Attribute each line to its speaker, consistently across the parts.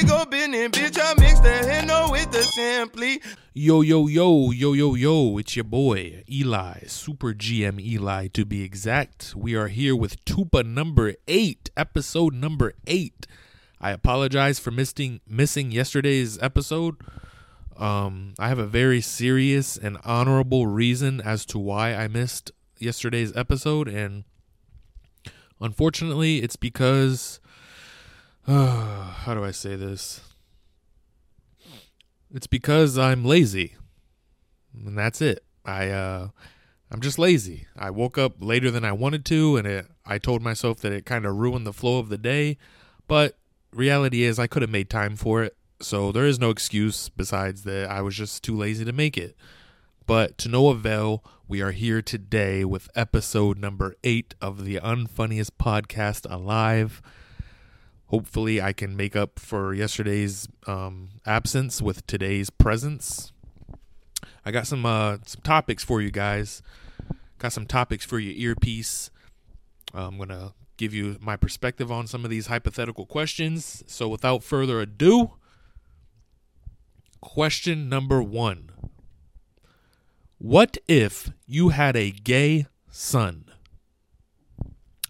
Speaker 1: big business, bitch. I mix the Hendo with the simply.
Speaker 2: Yo, yo, yo, yo, yo, yo, it's your boy, Eli, Super GM Eli to be exact. We are here with Tupa number eight, episode number eight. I apologize for missing missing yesterday's episode. Um, I have a very serious and honorable reason as to why I missed yesterday's episode, and unfortunately, it's because how do I say this? It's because I'm lazy. And that's it. I uh I'm just lazy. I woke up later than I wanted to and it I told myself that it kind of ruined the flow of the day, but reality is I could have made time for it. So there is no excuse besides that I was just too lazy to make it. But to no avail, we are here today with episode number 8 of the unfunniest podcast alive hopefully I can make up for yesterday's um, absence with today's presence. I got some uh, some topics for you guys. Got some topics for your earpiece. Uh, I'm gonna give you my perspective on some of these hypothetical questions. So without further ado, question number one: What if you had a gay son?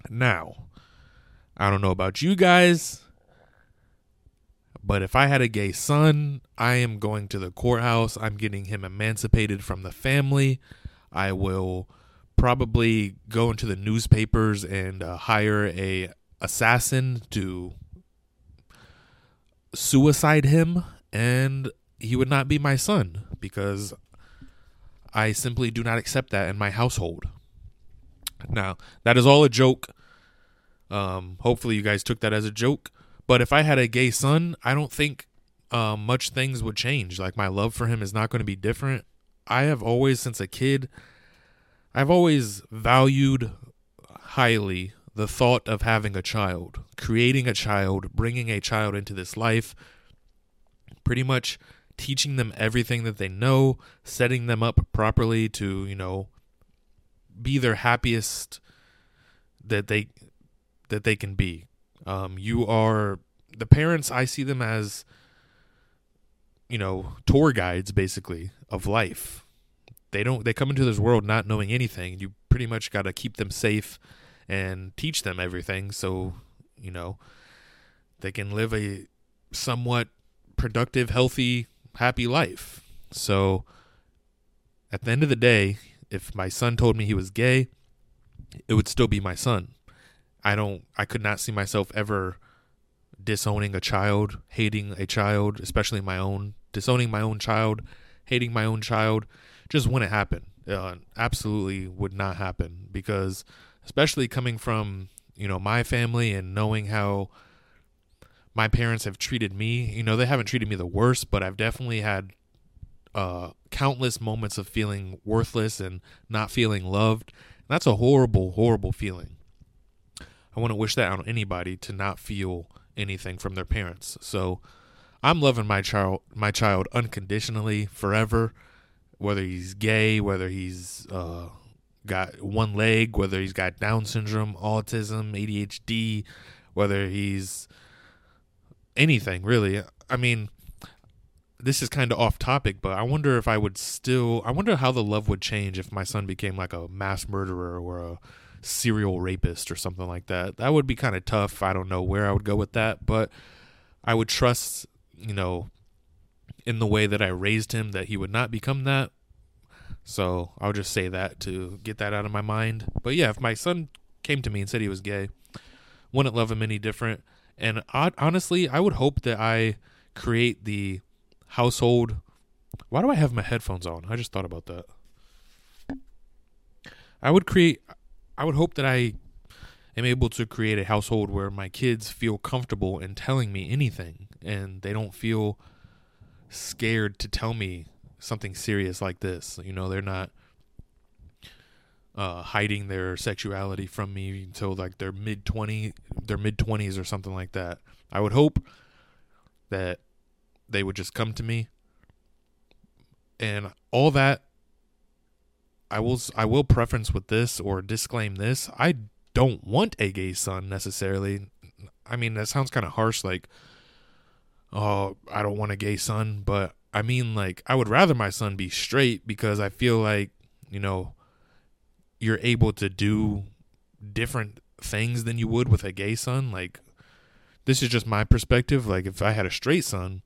Speaker 2: Now I don't know about you guys, but if I had a gay son, I am going to the courthouse. I'm getting him emancipated from the family. I will probably go into the newspapers and uh, hire a assassin to suicide him and he would not be my son because I simply do not accept that in my household. Now, that is all a joke. Um, hopefully, you guys took that as a joke. But if I had a gay son, I don't think um, much things would change. Like my love for him is not going to be different. I have always, since a kid, I've always valued highly the thought of having a child, creating a child, bringing a child into this life, pretty much teaching them everything that they know, setting them up properly to, you know, be their happiest that they that they can be. Um, you are the parents. I see them as you know tour guides, basically of life. They don't. They come into this world not knowing anything. You pretty much got to keep them safe and teach them everything, so you know they can live a somewhat productive, healthy, happy life. So at the end of the day, if my son told me he was gay, it would still be my son. I don't I could not see myself ever disowning a child, hating a child, especially my own, disowning my own child, hating my own child, just wouldn't happen. Uh, absolutely would not happen because, especially coming from you know my family and knowing how my parents have treated me, you know they haven't treated me the worst, but I've definitely had uh, countless moments of feeling worthless and not feeling loved. And that's a horrible, horrible feeling. I wouldn't wish that on anybody to not feel anything from their parents. So I'm loving my child my child unconditionally forever, whether he's gay, whether he's uh, got one leg, whether he's got Down syndrome, autism, ADHD, whether he's anything really. I mean, this is kind of off topic, but I wonder if I would still. I wonder how the love would change if my son became like a mass murderer or a serial rapist or something like that. That would be kind of tough. I don't know where I would go with that, but I would trust, you know, in the way that I raised him that he would not become that. So I'll just say that to get that out of my mind. But yeah, if my son came to me and said he was gay, wouldn't love him any different. And honestly, I would hope that I create the household. Why do I have my headphones on? I just thought about that. I would create I would hope that I am able to create a household where my kids feel comfortable in telling me anything and they don't feel scared to tell me something serious like this. You know, they're not uh, hiding their sexuality from me until like their mid twenty, their mid twenties or something like that. I would hope that they would just come to me, and all that I will I will preference with this or disclaim this. I don't want a gay son necessarily. I mean, that sounds kind of harsh. Like, oh, I don't want a gay son, but I mean like I would rather my son be straight because I feel like, you know, you're able to do different things than you would with a gay son. Like this is just my perspective. Like if I had a straight son,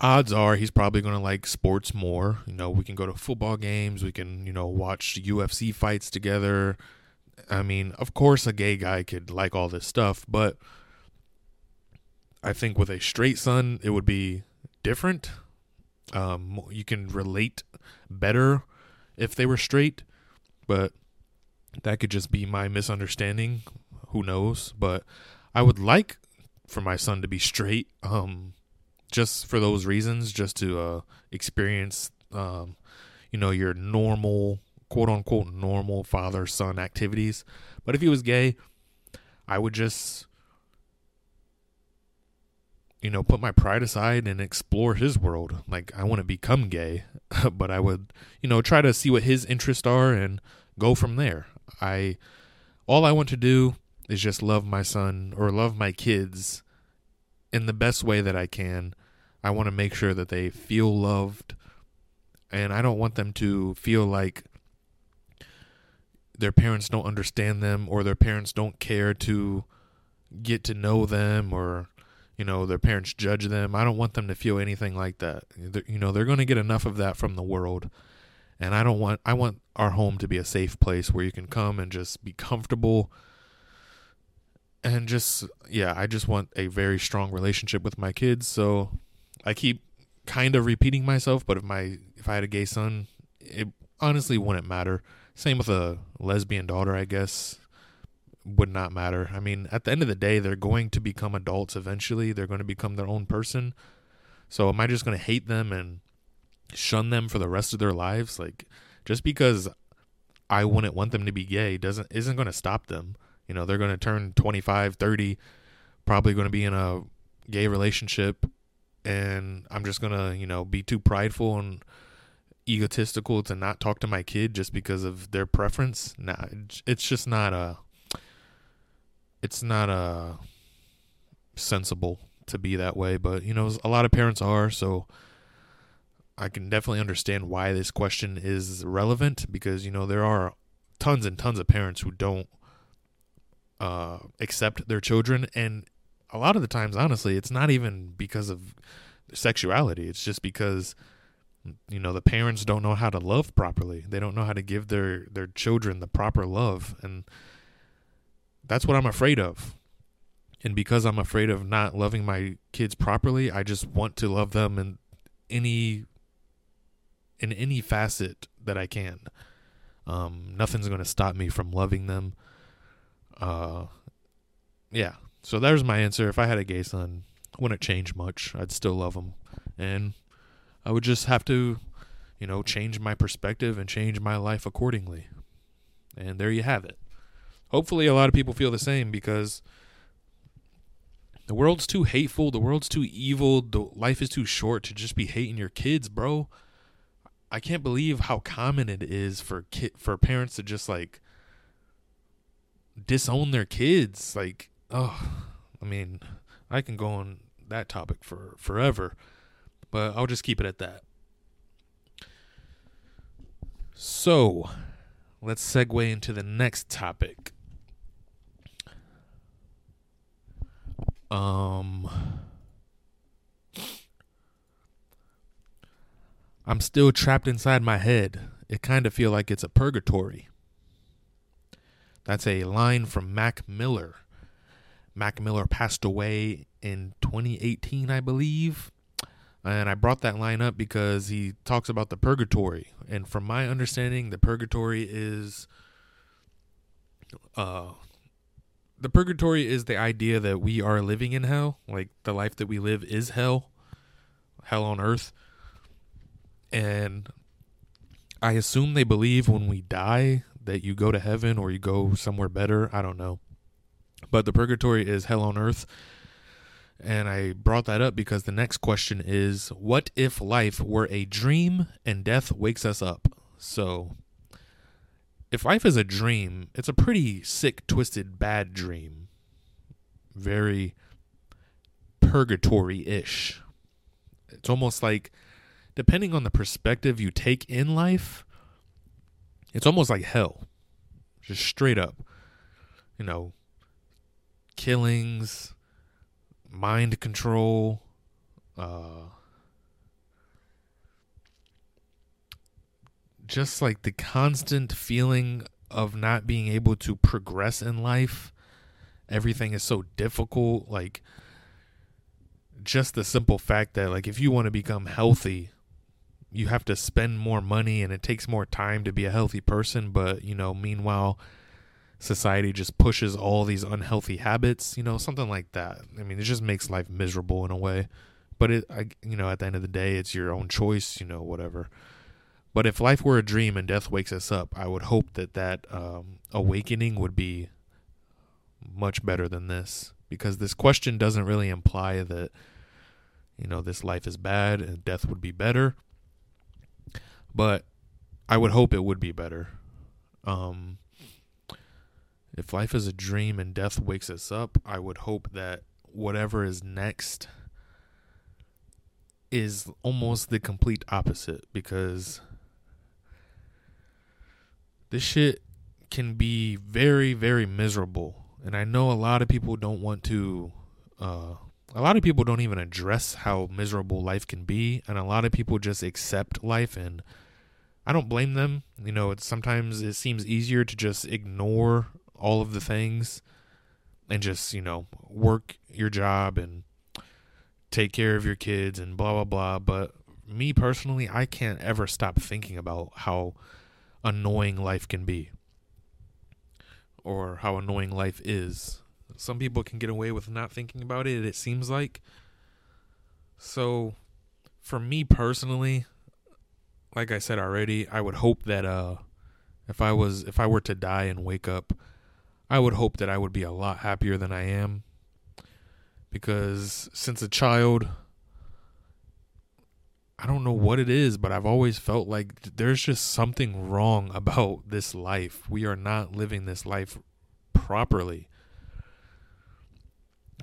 Speaker 2: odds are he's probably going to like sports more. You know, we can go to football games, we can, you know, watch UFC fights together. I mean, of course a gay guy could like all this stuff, but I think with a straight son, it would be different. Um, you can relate better if they were straight, but that could just be my misunderstanding. Who knows? But I would like for my son to be straight, um, just for those reasons, just to uh, experience, um, you know, your normal, quote unquote, normal father son activities. But if he was gay, I would just, you know, put my pride aside and explore his world. Like, I want to become gay, but I would, you know, try to see what his interests are and go from there. I, all I want to do is just love my son or love my kids in the best way that I can. I want to make sure that they feel loved and I don't want them to feel like their parents don't understand them or their parents don't care to get to know them or you know their parents judge them. I don't want them to feel anything like that. You know, they're going to get enough of that from the world. And I don't want I want our home to be a safe place where you can come and just be comfortable and just yeah, I just want a very strong relationship with my kids. So I keep kind of repeating myself, but if my if I had a gay son, it honestly wouldn't matter. Same with a lesbian daughter, I guess would not matter. I mean, at the end of the day, they're going to become adults eventually. They're going to become their own person. So am I just going to hate them and shun them for the rest of their lives? Like just because I wouldn't want them to be gay doesn't isn't going to stop them. You know, they're going to turn 25, 30, probably going to be in a gay relationship and I'm just to, you know, be too prideful and egotistical to not talk to my kid just because of their preference. Nah, it's just not a it's not a sensible to be that way, but you know, a lot of parents are, so I can definitely understand why this question is relevant because you know there are tons and tons of parents who don't uh, accept their children, and a lot of the times, honestly, it's not even because of sexuality. It's just because you know the parents don't know how to love properly. They don't know how to give their their children the proper love, and that's what I'm afraid of. And because I'm afraid of not loving my kids properly, I just want to love them in any in any facet that I can. Um, nothing's going to stop me from loving them. Uh, yeah. So there's my answer. If I had a gay son, wouldn't change much. I'd still love him, and I would just have to, you know, change my perspective and change my life accordingly. And there you have it. Hopefully, a lot of people feel the same because the world's too hateful. The world's too evil. The life is too short to just be hating your kids, bro. I can't believe how common it is for ki- for parents to just like disown their kids. Like, oh, I mean, I can go on that topic for forever, but I'll just keep it at that. So, let's segue into the next topic. Um I'm still trapped inside my head. It kind of feel like it's a purgatory. That's a line from Mac Miller. Mac Miller passed away in 2018, I believe. And I brought that line up because he talks about the purgatory. And from my understanding, the purgatory is uh the purgatory is the idea that we are living in hell, like the life that we live is hell, hell on earth. And I assume they believe when we die that you go to heaven or you go somewhere better. I don't know. But the purgatory is hell on earth. And I brought that up because the next question is what if life were a dream and death wakes us up? So, if life is a dream, it's a pretty sick, twisted, bad dream. Very purgatory ish. It's almost like, depending on the perspective you take in life, it's almost like hell. Just straight up. You know, killings, mind control, uh, just like the constant feeling of not being able to progress in life. Everything is so difficult. Like, just the simple fact that, like, if you want to become healthy, you have to spend more money and it takes more time to be a healthy person. But, you know, meanwhile, society just pushes all these unhealthy habits, you know, something like that. I mean, it just makes life miserable in a way. But it, I, you know, at the end of the day, it's your own choice, you know, whatever. But if life were a dream and death wakes us up, I would hope that that um, awakening would be much better than this because this question doesn't really imply that you know this life is bad and death would be better but i would hope it would be better um if life is a dream and death wakes us up i would hope that whatever is next is almost the complete opposite because this shit can be very very miserable. And i know a lot of people don't want to uh a lot of people don't even address how miserable life can be. And a lot of people just accept life and i don't blame them. You know it's sometimes it seems easier to just ignore all of the things and just you know work your job and take care of your kids and blah blah blah but me personally i can't ever stop thinking about how annoying life can be or how annoying life is some people can get away with not thinking about it, it seems like. So, for me personally, like I said already, I would hope that uh if I was if I were to die and wake up, I would hope that I would be a lot happier than I am. Because since a child, I don't know what it is, but I've always felt like there's just something wrong about this life. We are not living this life properly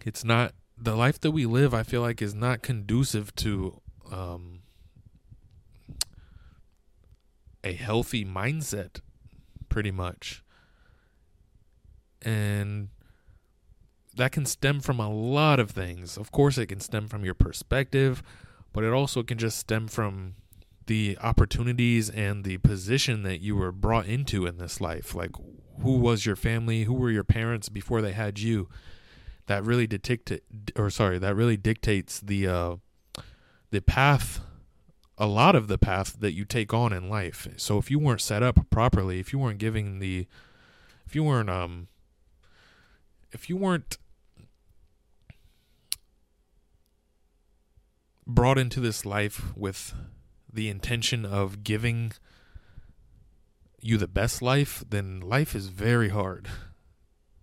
Speaker 2: it's not the life that we live i feel like is not conducive to um, a healthy mindset pretty much and that can stem from a lot of things. Of course it can stem from your perspective but it also can just stem from the opportunities and the position that you were brought into in this life. Like who was your family? Who were your parents before they had you? That really dictate or sorry that really dictates the uh, the path a lot of the path that you take on in life. So if you weren't set up properly if you weren't giving the if you weren't um if you weren't brought into this life with the intention of giving you the best life then life is very hard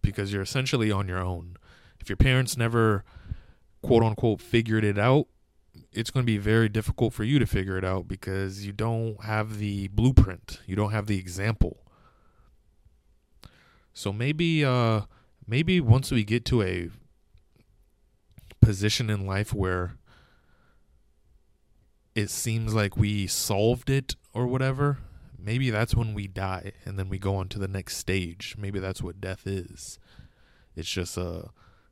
Speaker 2: because you're essentially on your own if your parents never quote unquote figured it out, it's going to be very difficult for you to figure it out because you don't have the blueprint. You don't have the example. So maybe uh maybe once we get to a position in life where it seems like we solved it or whatever, maybe that's when we die and then we go on to the next stage. Maybe that's what death is. It's just a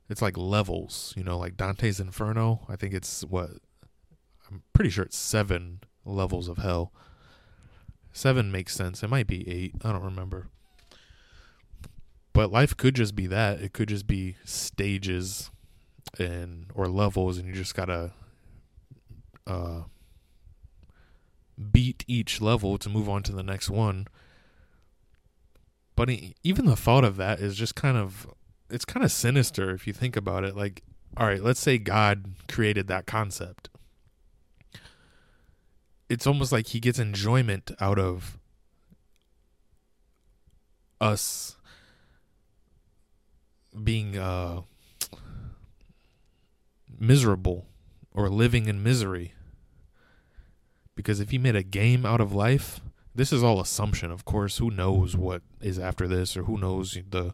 Speaker 2: it's like levels, you know, like Dante's Inferno. I think it's what I'm pretty sure it's seven levels of hell. Seven makes sense. It might be eight. I don't remember. But life could just be that. It could just be stages and or levels and you just gotta uh beat each level to move on to the next one. But even the thought of that is just kind of it's kind of sinister if you think about it. Like, all right, let's say God created that concept. It's almost like he gets enjoyment out of us being uh, miserable or living in misery. Because if he made a game out of life, this is all assumption, of course. Who knows what is after this, or who knows the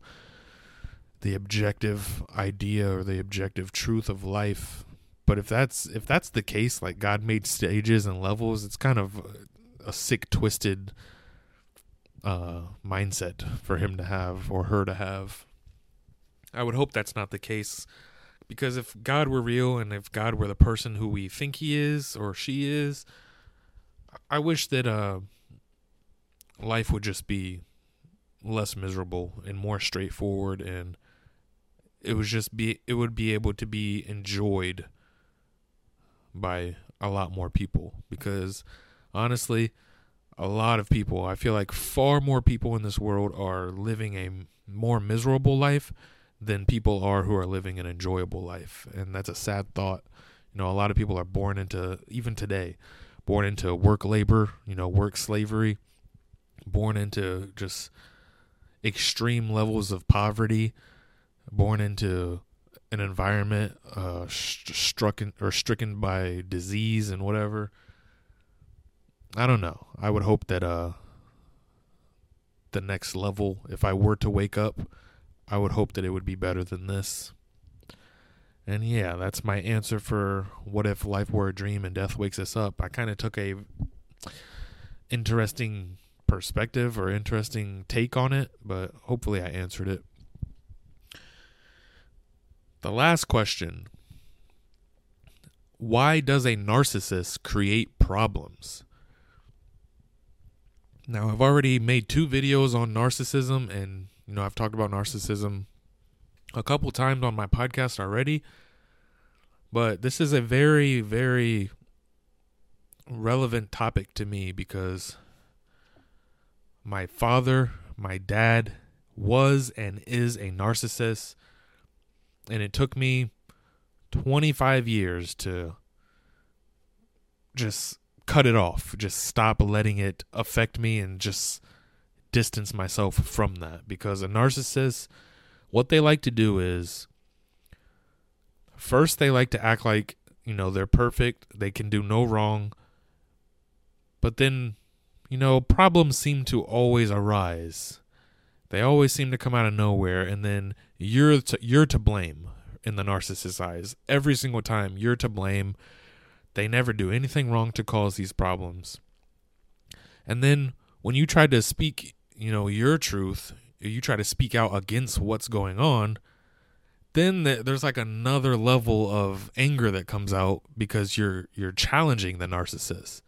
Speaker 2: the objective idea or the objective truth of life but if that's if that's the case, like God made stages and levels, it's kind of a, sick, twisted uh, mindset for him to have or her to have. I would hope that's not the case, because if God were real and if God were the person who we think He is or she is, I wish that uh, life would just be less miserable and more straightforward and it was just be it would be able to be enjoyed by a lot more people. Because honestly a lot of people i feel like far more people in this world are living a more miserable life than people are who are living an enjoyable life. And that's a sad thought. You know a lot of people are born into even today born into work labor you know work slavery born into just extreme levels of poverty born into an environment uh st- struck or stricken by disease and whatever. I don't know. I would hope that uh the next level if i were to wake up i would hope that it would be better than this. And yeah that's my answer for what if life were a dream and death wakes us up. I kind of took a interesting perspective or interesting take on it but hopefully i answered it. The last question. Why does a narcissist create problems? Now, I've already made two videos on narcissism, and you know, I've talked about narcissism a couple times on my podcast already. But this is a very, very relevant topic to me because my father, my dad, was and is a narcissist and it took me 25 years to just cut it off, just stop letting it affect me and just distance myself from that because a narcissist what they like to do is first they like to act like, you know, they're perfect, they can do no wrong. But then, you know, problems seem to always arise. They always seem to come out of nowhere and then you're to, you're to blame in the narcissist's eyes. Every single time, you're to blame. They never do anything wrong to cause these problems. And then when you try to speak, you know, your truth, you try to speak out against what's going on, then there's like another level of anger that comes out because you're you're challenging the narcissist.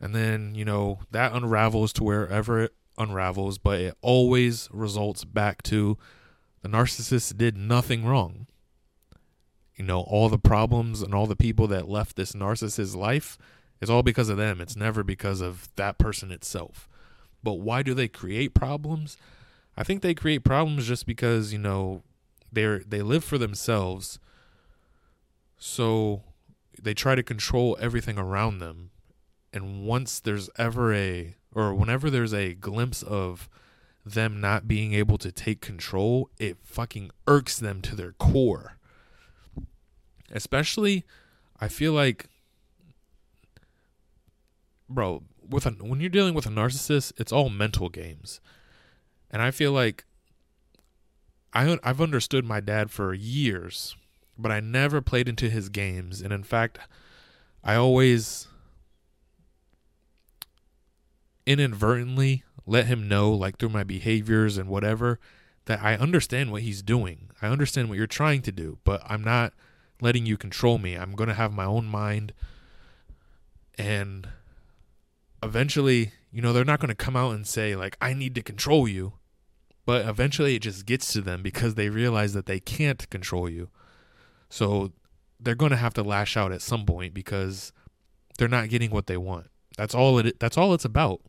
Speaker 2: And then, you know, that unravels to wherever it unravels, but it always results back to the narcissist did nothing wrong. You know, all the problems and all the people that left this narcissist's life is all because of them. It's never because of that person itself. But why do they create problems? I think they create problems just because, you know, they're they live for themselves. So they try to control everything around them. And once there's ever a or whenever there's a glimpse of them not being able to take control, it fucking irks them to their core. Especially, I feel like, bro, with a, when you're dealing with a narcissist, it's all mental games, and I feel like I I've understood my dad for years, but I never played into his games, and in fact, I always inadvertently let him know, like through my behaviors and whatever, that I understand what he's doing. I understand what you're trying to do, but I'm not letting you control me. I'm going to have my own mind. And eventually, you know, they're not going to come out and say, like, I need to control you. But eventually it just gets to them because they realize that they can't control you. So they're going to have to lash out at some point because they're not getting what they want. That's all it that's all it's about.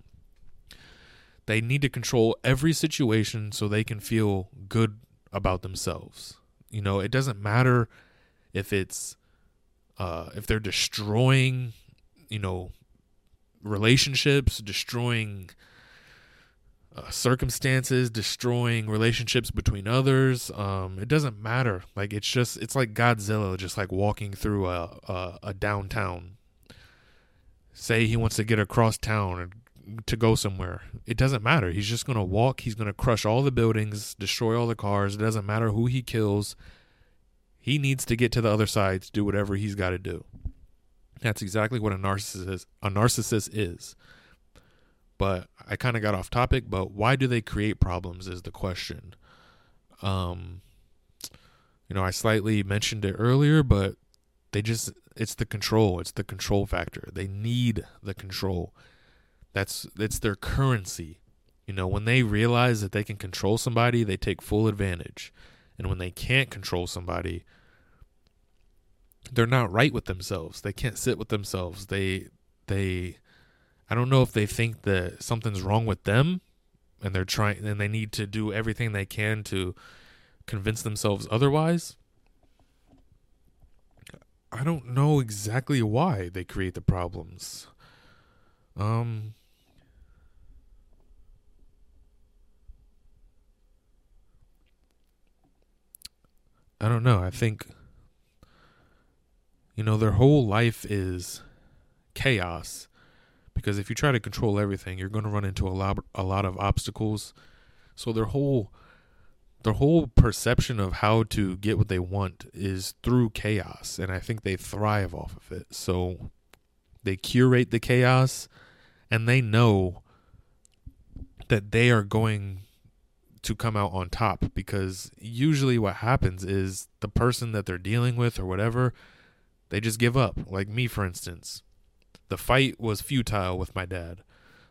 Speaker 2: They need to control every situation so they can feel good about themselves. You know, it doesn't matter if it's uh, if they're destroying, you know, relationships, destroying uh, circumstances, destroying relationships between others. Um, it doesn't matter. Like it's just it's like Godzilla, just like walking through a a, a downtown. Say he wants to get across town to go somewhere. It doesn't matter. He's just to walk. He's to crush all the buildings, destroy all the cars. It doesn't matter who he kills. He needs to get to the other side to do whatever he's got to do. That's exactly what a narcissist a narcissist is. But I kind of got off topic, but why do they create problems is the question. Um you know, I slightly mentioned it earlier, but they just it's the control, it's the control factor. They need the control. That's it's their currency. You know, when they realize that they can control somebody, they take full advantage. And when they can't control somebody, they're not right with themselves. They can't sit with themselves. They they I don't know if they think that something's wrong with them and they're trying and they need to do everything they can to convince themselves otherwise. I don't know exactly why they create the problems. Um I don't know. I think you know their whole life is chaos because if you try to control everything, you're going to run into a lot a lot of obstacles. So their whole their whole perception of how to get what they want is through chaos and I think they thrive off of it. So they curate the chaos and they know that they are going to come out on top because usually what happens is the person that they're dealing with or whatever they just give up like me for instance the fight was futile with my dad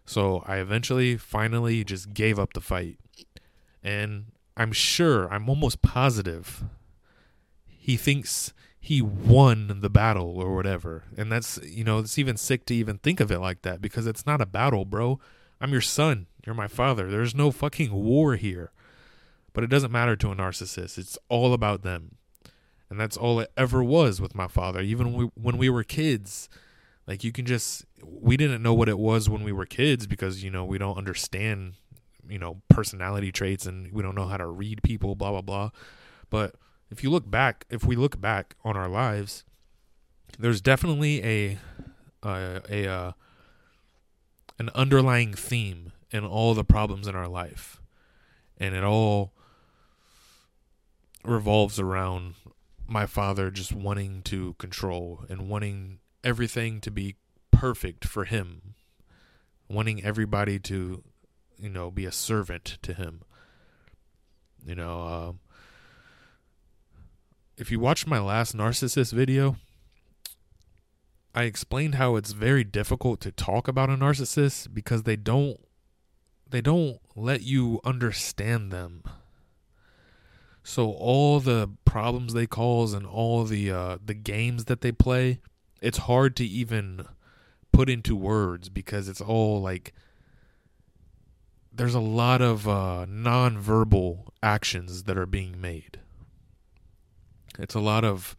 Speaker 2: so i eventually finally just gave up the fight and i'm sure i'm almost positive he thinks he won the battle or whatever and that's you know it's even sick to even think of it like that because it's not a battle bro I'm your son. You're my father. There's no fucking war here. But it doesn't matter to a narcissist. It's all about them. And that's all it ever was with my father. Even when we, when we were kids, like you can just, we didn't know what it was when we were kids because, you know, we don't understand, you know, personality traits and we don't know how to read people, blah, blah, blah. But if you look back, if we look back on our lives, there's definitely a, a, a, uh, an underlying theme in all the problems in our life. And it all revolves around my father just wanting to control and wanting everything to be perfect for him, wanting everybody to, you know, be a servant to him. You know, uh, if you watched my last narcissist video, I explained how it's very difficult to talk about a narcissist because they don't they don't let you understand them. So all the problems they cause and all the uh, the games that they play, it's hard to even put into words because it's all like there's a lot of uh, non-verbal actions that are being made. It's a lot of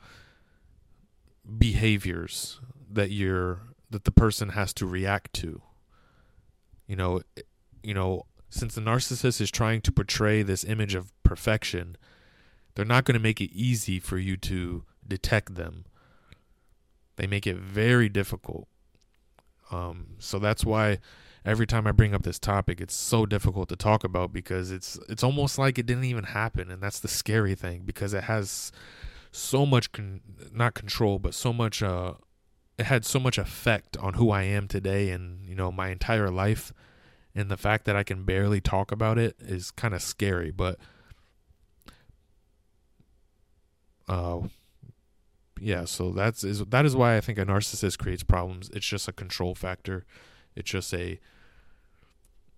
Speaker 2: behaviors that you're that the person has to react to. You know, you know, since the narcissist is trying to portray this image of perfection, they're not going to make it easy for you to detect them. They make it very difficult. Um, so that's why every time I bring up this topic, it's so difficult to talk about because it's it's almost like it didn't even happen, and that's the scary thing because it has so much con- not control, but so much uh, it had so much effect on who I am today and you know my entire life and the fact that I can barely talk about it is kind of scary but uh yeah so that's is that is why I think a narcissist creates problems it's just a control factor it's just a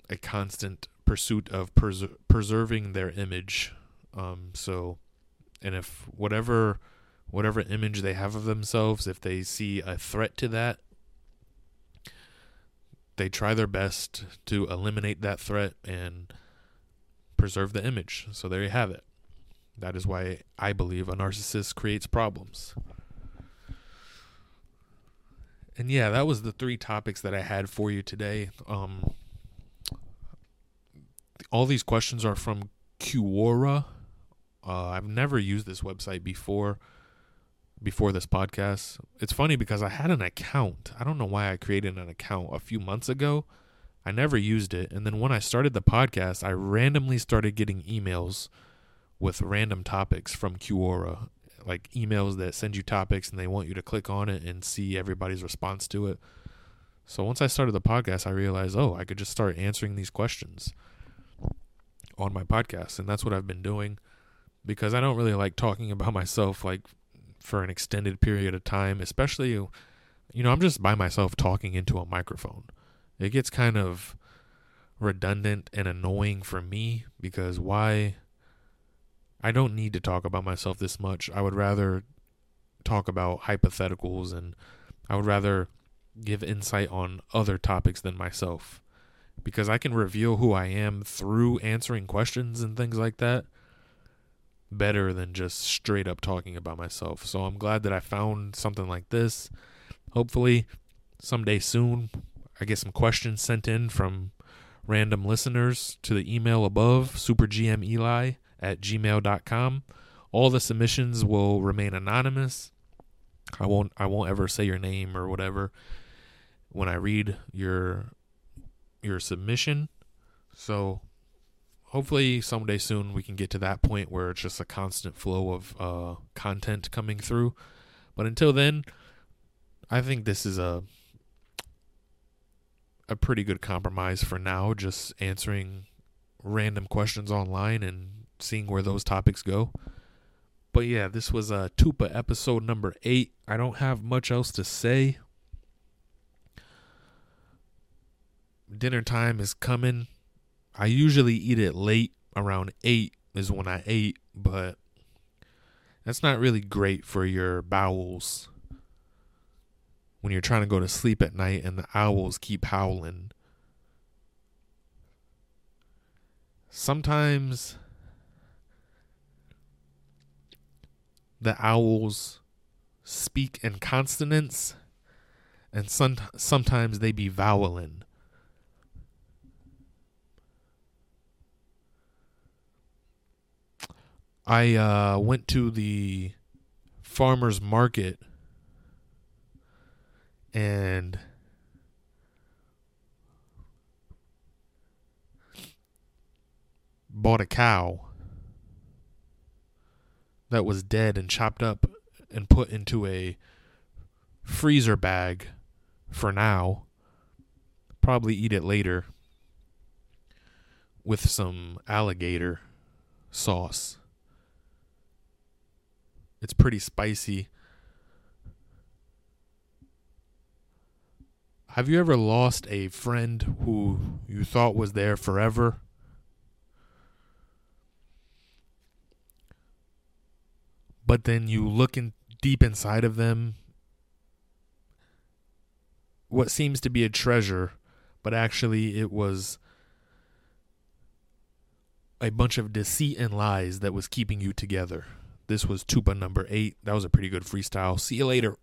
Speaker 2: a constant pursuit of pres- preserving their image um so and if whatever whatever image they have of themselves, if they see a threat to that, they try their best to eliminate that threat and preserve the image. So there you have it. That is why I believe a narcissist creates problems. And yeah, that was the three topics that I had for you today. Um, all these questions are from Quora. Uh, I've never used this website before before this podcast. It's funny because I had an account. I don't know why I created an account a few months ago. I never used it. And then when I started the podcast, I randomly started getting emails with random topics from Quora. like emails that send you topics and they want you to click on it and see everybody's response to it. So once I started the podcast, I realized, oh, I could just start answering these questions on my podcast, and that's what I've been doing because I don't really like talking about myself like for an extended period of time, especially you know, I'm just by myself talking into a microphone. It gets kind of redundant and annoying for me because why I don't need to talk about myself this much. I would rather talk about hypotheticals and I would rather give insight on other topics than myself because I can reveal who I am through answering questions and things like that better than just straight up talking about myself. So I'm glad that I found something like this. Hopefully, someday soon, I get some questions sent in from random listeners to the email above, supergmeli at gmail.com. All the submissions will remain anonymous. I won't I won't ever say your name or whatever when I read your your submission. So hopefully someday soon we can get to that point where it's just a constant flow of uh, content coming through. But until then, I think this is a a pretty good compromise for now. Just answering random questions online and seeing where those topics go. But yeah, this was a Tupa episode number eight. I don't have much else to say. Dinner time is coming. I usually eat it late, around 8 is when I ate, but that's not really great for your bowels when you're trying to go to sleep at night and the owls keep howling. Sometimes the owls speak in consonants and some, sometimes they be voweling. I uh, went to the farmer's market and bought a cow that was dead and chopped up and put into a freezer bag for now. Probably eat it later with some alligator sauce. It's pretty spicy. Have you ever lost a friend who you thought was there forever? But then you look in deep inside of them what seems to be a treasure, but actually it was a bunch of deceit and lies that was keeping you together. This was Tupa number eight. That was a pretty good freestyle. See you later.